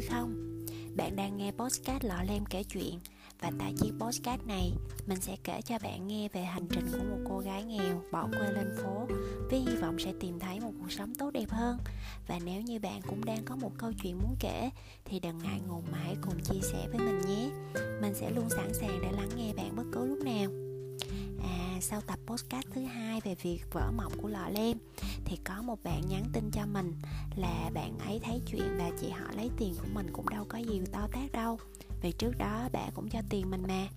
vui không? Bạn đang nghe podcast Lọ Lem kể chuyện Và tại chiếc podcast này, Mình sẽ kể cho bạn nghe về hành trình của một cô gái nghèo bỏ quê lên phố Với hy vọng sẽ tìm thấy một cuộc sống tốt đẹp hơn. Và nếu như bạn cũng đang có một câu chuyện muốn kể, Thì đừng ngại ngùng mà hãy cùng chia sẻ với mình nhé. Mình sẽ luôn sẵn sàng để lắng nghe bạn sau tập podcast thứ hai về việc vỡ mộng của lọ lem, thì có một bạn nhắn tin cho mình là bạn ấy thấy chuyện bà chị họ lấy tiền của mình cũng đâu có gì to tát đâu. Vì trước đó bà cũng cho tiền mình mà.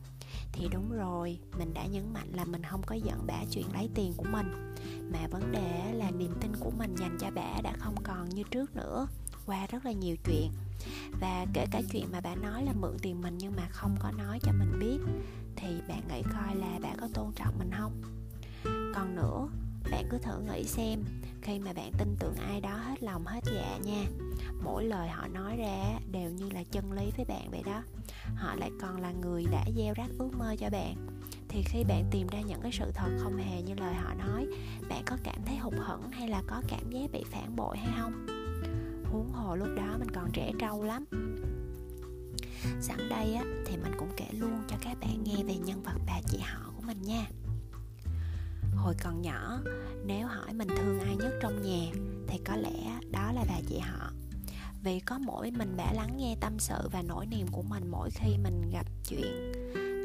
Thì đúng rồi, mình đã nhấn mạnh là mình không có giận bà chuyện lấy tiền của mình. Mà vấn đề là niềm tin của mình dành cho bà đã không còn như trước nữa, qua rất là nhiều chuyện. Và kể cả chuyện mà bà nói là mượn tiền mình nhưng mà không có nói cho mình biết thì bạn nghĩ coi là bạn có tôn trọng mình không? Còn nữa, bạn cứ thử nghĩ xem, khi mà bạn tin tưởng ai đó hết lòng hết dạ nha, mỗi lời họ nói ra đều như là chân lý với bạn vậy đó. Họ lại còn là người đã gieo rắc ước mơ cho bạn. Thì khi bạn tìm ra những cái sự thật không hề như lời họ nói, bạn có cảm thấy hụt hẫng hay là có cảm giác bị phản bội hay không? Huống hồ lúc đó mình còn trẻ trâu lắm sẵn đây á, thì mình cũng kể luôn cho các bạn nghe về nhân vật bà chị họ của mình nha. Hồi còn nhỏ, nếu hỏi mình thương ai nhất trong nhà, thì có lẽ đó là bà chị họ. Vì có mỗi mình bả lắng nghe tâm sự và nỗi niềm của mình mỗi khi mình gặp chuyện.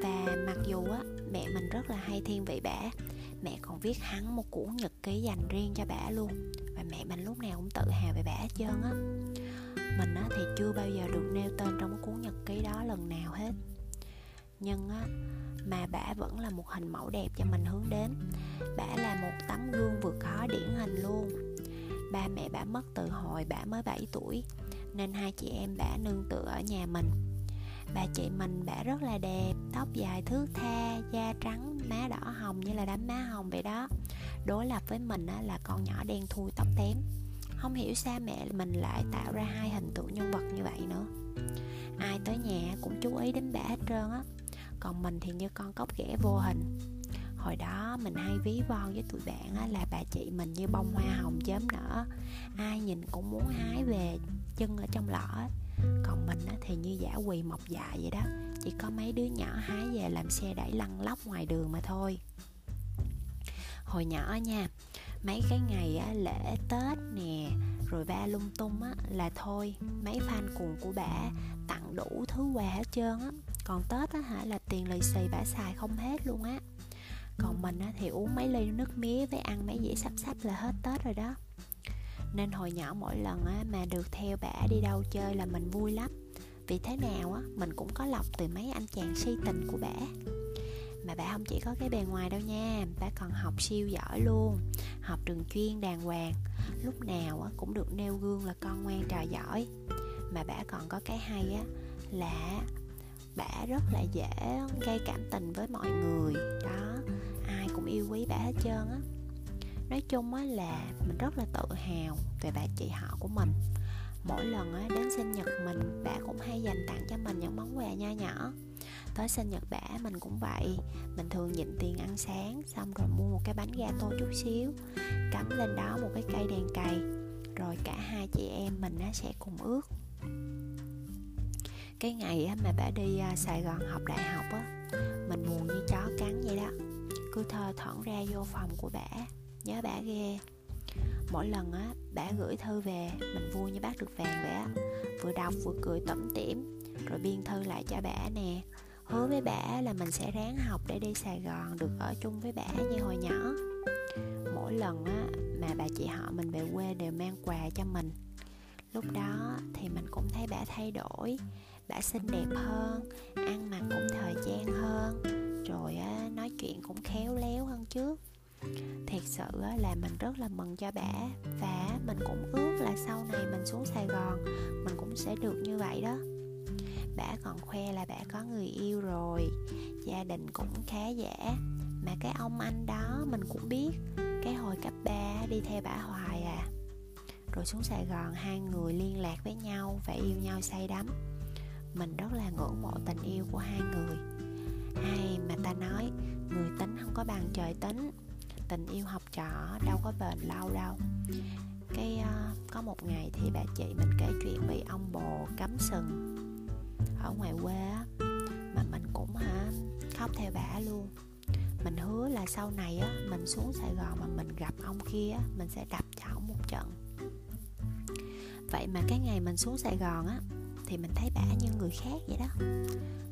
Và mặc dù á, mẹ mình rất là hay thiên vị bả mẹ còn viết hắn một cuốn nhật ký dành riêng cho bả luôn. Và mẹ mình lúc nào cũng tự hào về bả hết trơn á mình á thì chưa bao giờ được nêu tên trong cái cuốn nhật ký đó lần nào hết. Nhưng á mà bả vẫn là một hình mẫu đẹp cho mình hướng đến. Bả là một tấm gương vượt khó điển hình luôn. Ba mẹ bả mất từ hồi bả mới 7 tuổi nên hai chị em bả nương tựa ở nhà mình. Bà chị mình bả rất là đẹp tóc dài thước tha da trắng má đỏ hồng như là đám má hồng vậy đó. Đối lập với mình á, là con nhỏ đen thui tóc tém không hiểu sao mẹ mình lại tạo ra hai hình tượng nhân vật như vậy nữa. Ai tới nhà cũng chú ý đến bà hết trơn á. Còn mình thì như con cốc ghẻ vô hình. Hồi đó mình hay ví von với tụi bạn á, là bà chị mình như bông hoa hồng chớm nở. Ai nhìn cũng muốn hái về chân ở trong lọ ấy. còn mình á, thì như giả quỳ mọc dài vậy đó. Chỉ có mấy đứa nhỏ hái về làm xe đẩy lăn lóc ngoài đường mà thôi. Hồi nhỏ nha mấy cái ngày á, lễ tết nè rồi ba lung tung á là thôi mấy fan cuồng của bà tặng đủ thứ quà hết trơn á. Còn tết á hả là tiền lì xì bà xài không hết luôn á. Còn mình á thì uống mấy ly nước mía với ăn mấy dĩa sắp sắp là hết tết rồi đó. Nên hồi nhỏ mỗi lần á mà được theo bà đi đâu chơi là mình vui lắm. Vì thế nào á mình cũng có lọc từ mấy anh chàng si tình của bà mà bà không chỉ có cái bề ngoài đâu nha, bà còn học siêu giỏi luôn, học trường chuyên đàng hoàng. Lúc nào cũng được nêu gương là con ngoan trò giỏi. Mà bà còn có cái hay á là bà rất là dễ gây cảm tình với mọi người. Đó, ai cũng yêu quý bà hết trơn á. Nói chung á là mình rất là tự hào về bà chị họ của mình. Mỗi lần á đến sinh nhật mình, bà cũng hay dành tặng cho mình những món quà nho nhỏ tới sinh nhật bả, mình cũng vậy. Mình thường nhịn tiền ăn sáng, xong rồi mua một cái bánh gato chút xíu, cắm lên đó một cái cây đèn cày, rồi cả hai chị em mình sẽ cùng ước. Cái ngày á mà bả đi à, sài gòn học đại học á, mình buồn như chó cắn vậy đó. Cứ thơ thẩn ra vô phòng của bả, nhớ bả ghê. Mỗi lần á, bả gửi thư về, mình vui như bác được vàng vậy á. Vừa đọc vừa cười tẩm tỉm, rồi biên thư lại cho bả nè hứa với bả là mình sẽ ráng học để đi sài gòn được ở chung với bả như hồi nhỏ. Mỗi lần á mà bà chị họ mình về quê đều mang quà cho mình. Lúc đó thì mình cũng thấy bả thay đổi bả xinh đẹp hơn ăn mặc cũng thời trang hơn rồi á, nói chuyện cũng khéo léo hơn trước. Thiệt sự á, là mình rất là mừng cho bả và mình cũng ước là sau này mình xuống sài gòn mình cũng sẽ được như vậy đó bả còn khoe là bả có người yêu rồi. Gia đình cũng khá giả. Mà cái ông anh đó mình cũng biết. Cái hồi cấp 3 đi theo bả hoài à. Rồi xuống Sài Gòn hai người liên lạc với nhau và yêu nhau say đắm. Mình rất là ngưỡng mộ tình yêu của hai người. Hay mà ta nói người tính không có bằng trời tính. Tình yêu học trò đâu có bền lâu đâu. Cái uh, có một ngày thì bà chị mình kể chuyện bị ông bồ cấm sừng ở ngoài quê á, mà mình cũng hả, khóc theo bả luôn. Mình hứa là sau này á, mình xuống sài gòn mà mình gặp ông kia á, mình sẽ đập cho ổng một trận. Vậy mà cái ngày mình xuống sài gòn á, thì mình thấy bả như người khác vậy đó.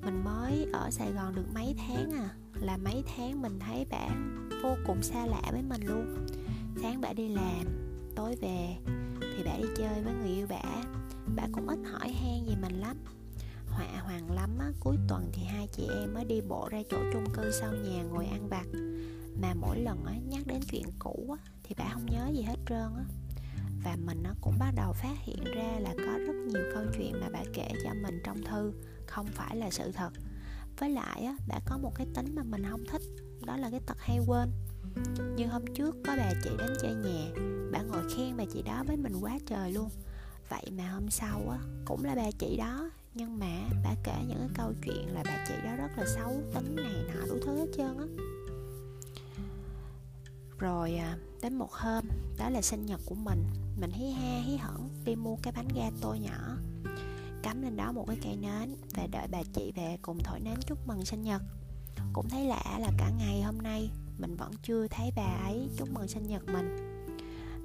Mình mới ở sài gòn được mấy tháng à là mấy tháng mình thấy bả vô cùng xa lạ với mình luôn. Sáng bả đi làm, tối về thì bả đi chơi với người yêu bả. Bả cũng ít hỏi han gì mình lắm họa hoàng lắm á, cuối tuần thì hai chị em mới đi bộ ra chỗ chung cư sau nhà ngồi ăn vặt. Mà mỗi lần á nhắc đến chuyện cũ á thì bà không nhớ gì hết trơn á. Và mình nó cũng bắt đầu phát hiện ra là có rất nhiều câu chuyện mà bà kể cho mình trong thư, không phải là sự thật. Với lại á, bà có một cái tính mà mình không thích, đó là cái tật hay quên. Như hôm trước có bà chị đến chơi nhà, bà ngồi khen bà chị đó với mình quá trời luôn. Vậy mà hôm sau á, cũng là bà chị đó nhưng mà bà kể những cái câu chuyện là bà chị đó rất là xấu, tính này nọ đủ thứ hết trơn á. Rồi à, đến một hôm, đó là sinh nhật của mình. Mình hí ha, hí hởn đi mua cái bánh gato nhỏ. Cắm lên đó một cái cây nến và đợi bà chị về cùng thổi nến chúc mừng sinh nhật. Cũng thấy lạ là cả ngày hôm nay, mình vẫn chưa thấy bà ấy chúc mừng sinh nhật mình.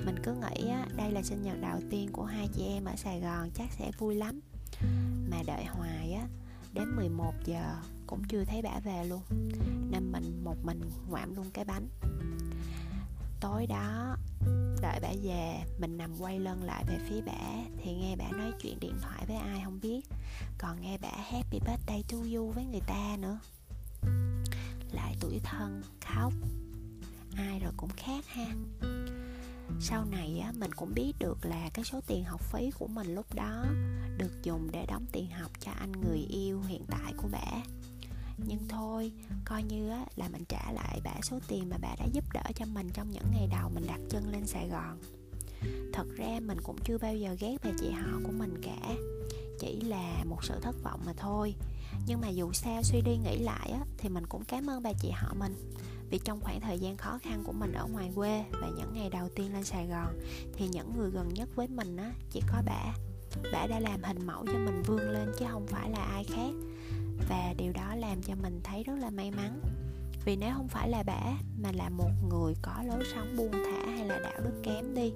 Mình cứ nghĩ đây là sinh nhật đầu tiên của hai chị em ở Sài Gòn, chắc sẽ vui lắm mà đợi hoài á, đến 11 giờ cũng chưa thấy bả về luôn. Nên mình, một mình ngoạm luôn cái bánh. Tối đó, đợi bả về, mình nằm quay lưng lại về phía bả, thì nghe bả nói chuyện điện thoại với ai không biết. Còn nghe bả happy birthday to you với người ta nữa. Lại tuổi thân, khóc. Ai rồi cũng khác ha sau này á, mình cũng biết được là cái số tiền học phí của mình lúc đó được dùng để đóng tiền học cho anh người yêu hiện tại của bả. Nhưng thôi coi như á, là mình trả lại bả số tiền mà bà đã giúp đỡ cho mình trong những ngày đầu mình đặt chân lên sài gòn. Thật ra mình cũng chưa bao giờ ghét bà chị họ của mình cả chỉ là một sự thất vọng mà thôi. Nhưng mà dù sao suy đi nghĩ lại á, thì mình cũng cảm ơn bà chị họ mình vì trong khoảng thời gian khó khăn của mình ở ngoài quê và những ngày đầu tiên lên Sài Gòn, thì những người gần nhất với mình á, chỉ có bả bả đã làm hình mẫu cho mình vươn lên chứ không phải là ai khác. Và điều đó làm cho mình thấy rất là may mắn. Vì nếu không phải là bả mà là một người có lối sống buông thả hay là đạo đức kém đi,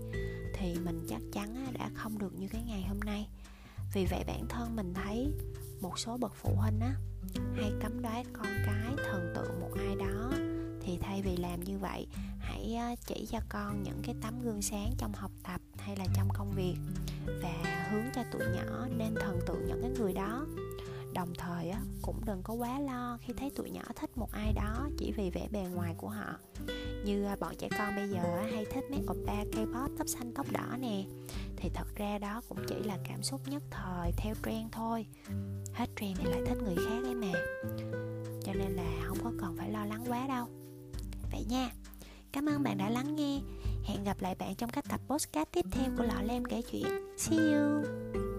thì mình chắc chắn đã không được như cái ngày hôm nay. Vì vậy bản thân mình thấy một số bậc phụ huynh á, hay cấm đoán con cái thần tượng một ai đó thì thay vì làm như vậy, hãy chỉ cho con những cái tấm gương sáng trong học tập hay là trong công việc và hướng cho tụi nhỏ nên thần tượng những cái người đó. Đồng thời cũng đừng có quá lo khi thấy tụi nhỏ thích một ai đó chỉ vì vẻ bề ngoài của họ. Như à, bọn trẻ con bây giờ hay thích mấy oppa K-pop tóc xanh tóc đỏ nè. Thì thật ra đó cũng chỉ là cảm xúc nhất thời theo trend thôi. Hết trend thì lại thích người khác ấy mà gặp lại bạn trong các tập podcast tiếp theo của lọ lem kể chuyện. See you!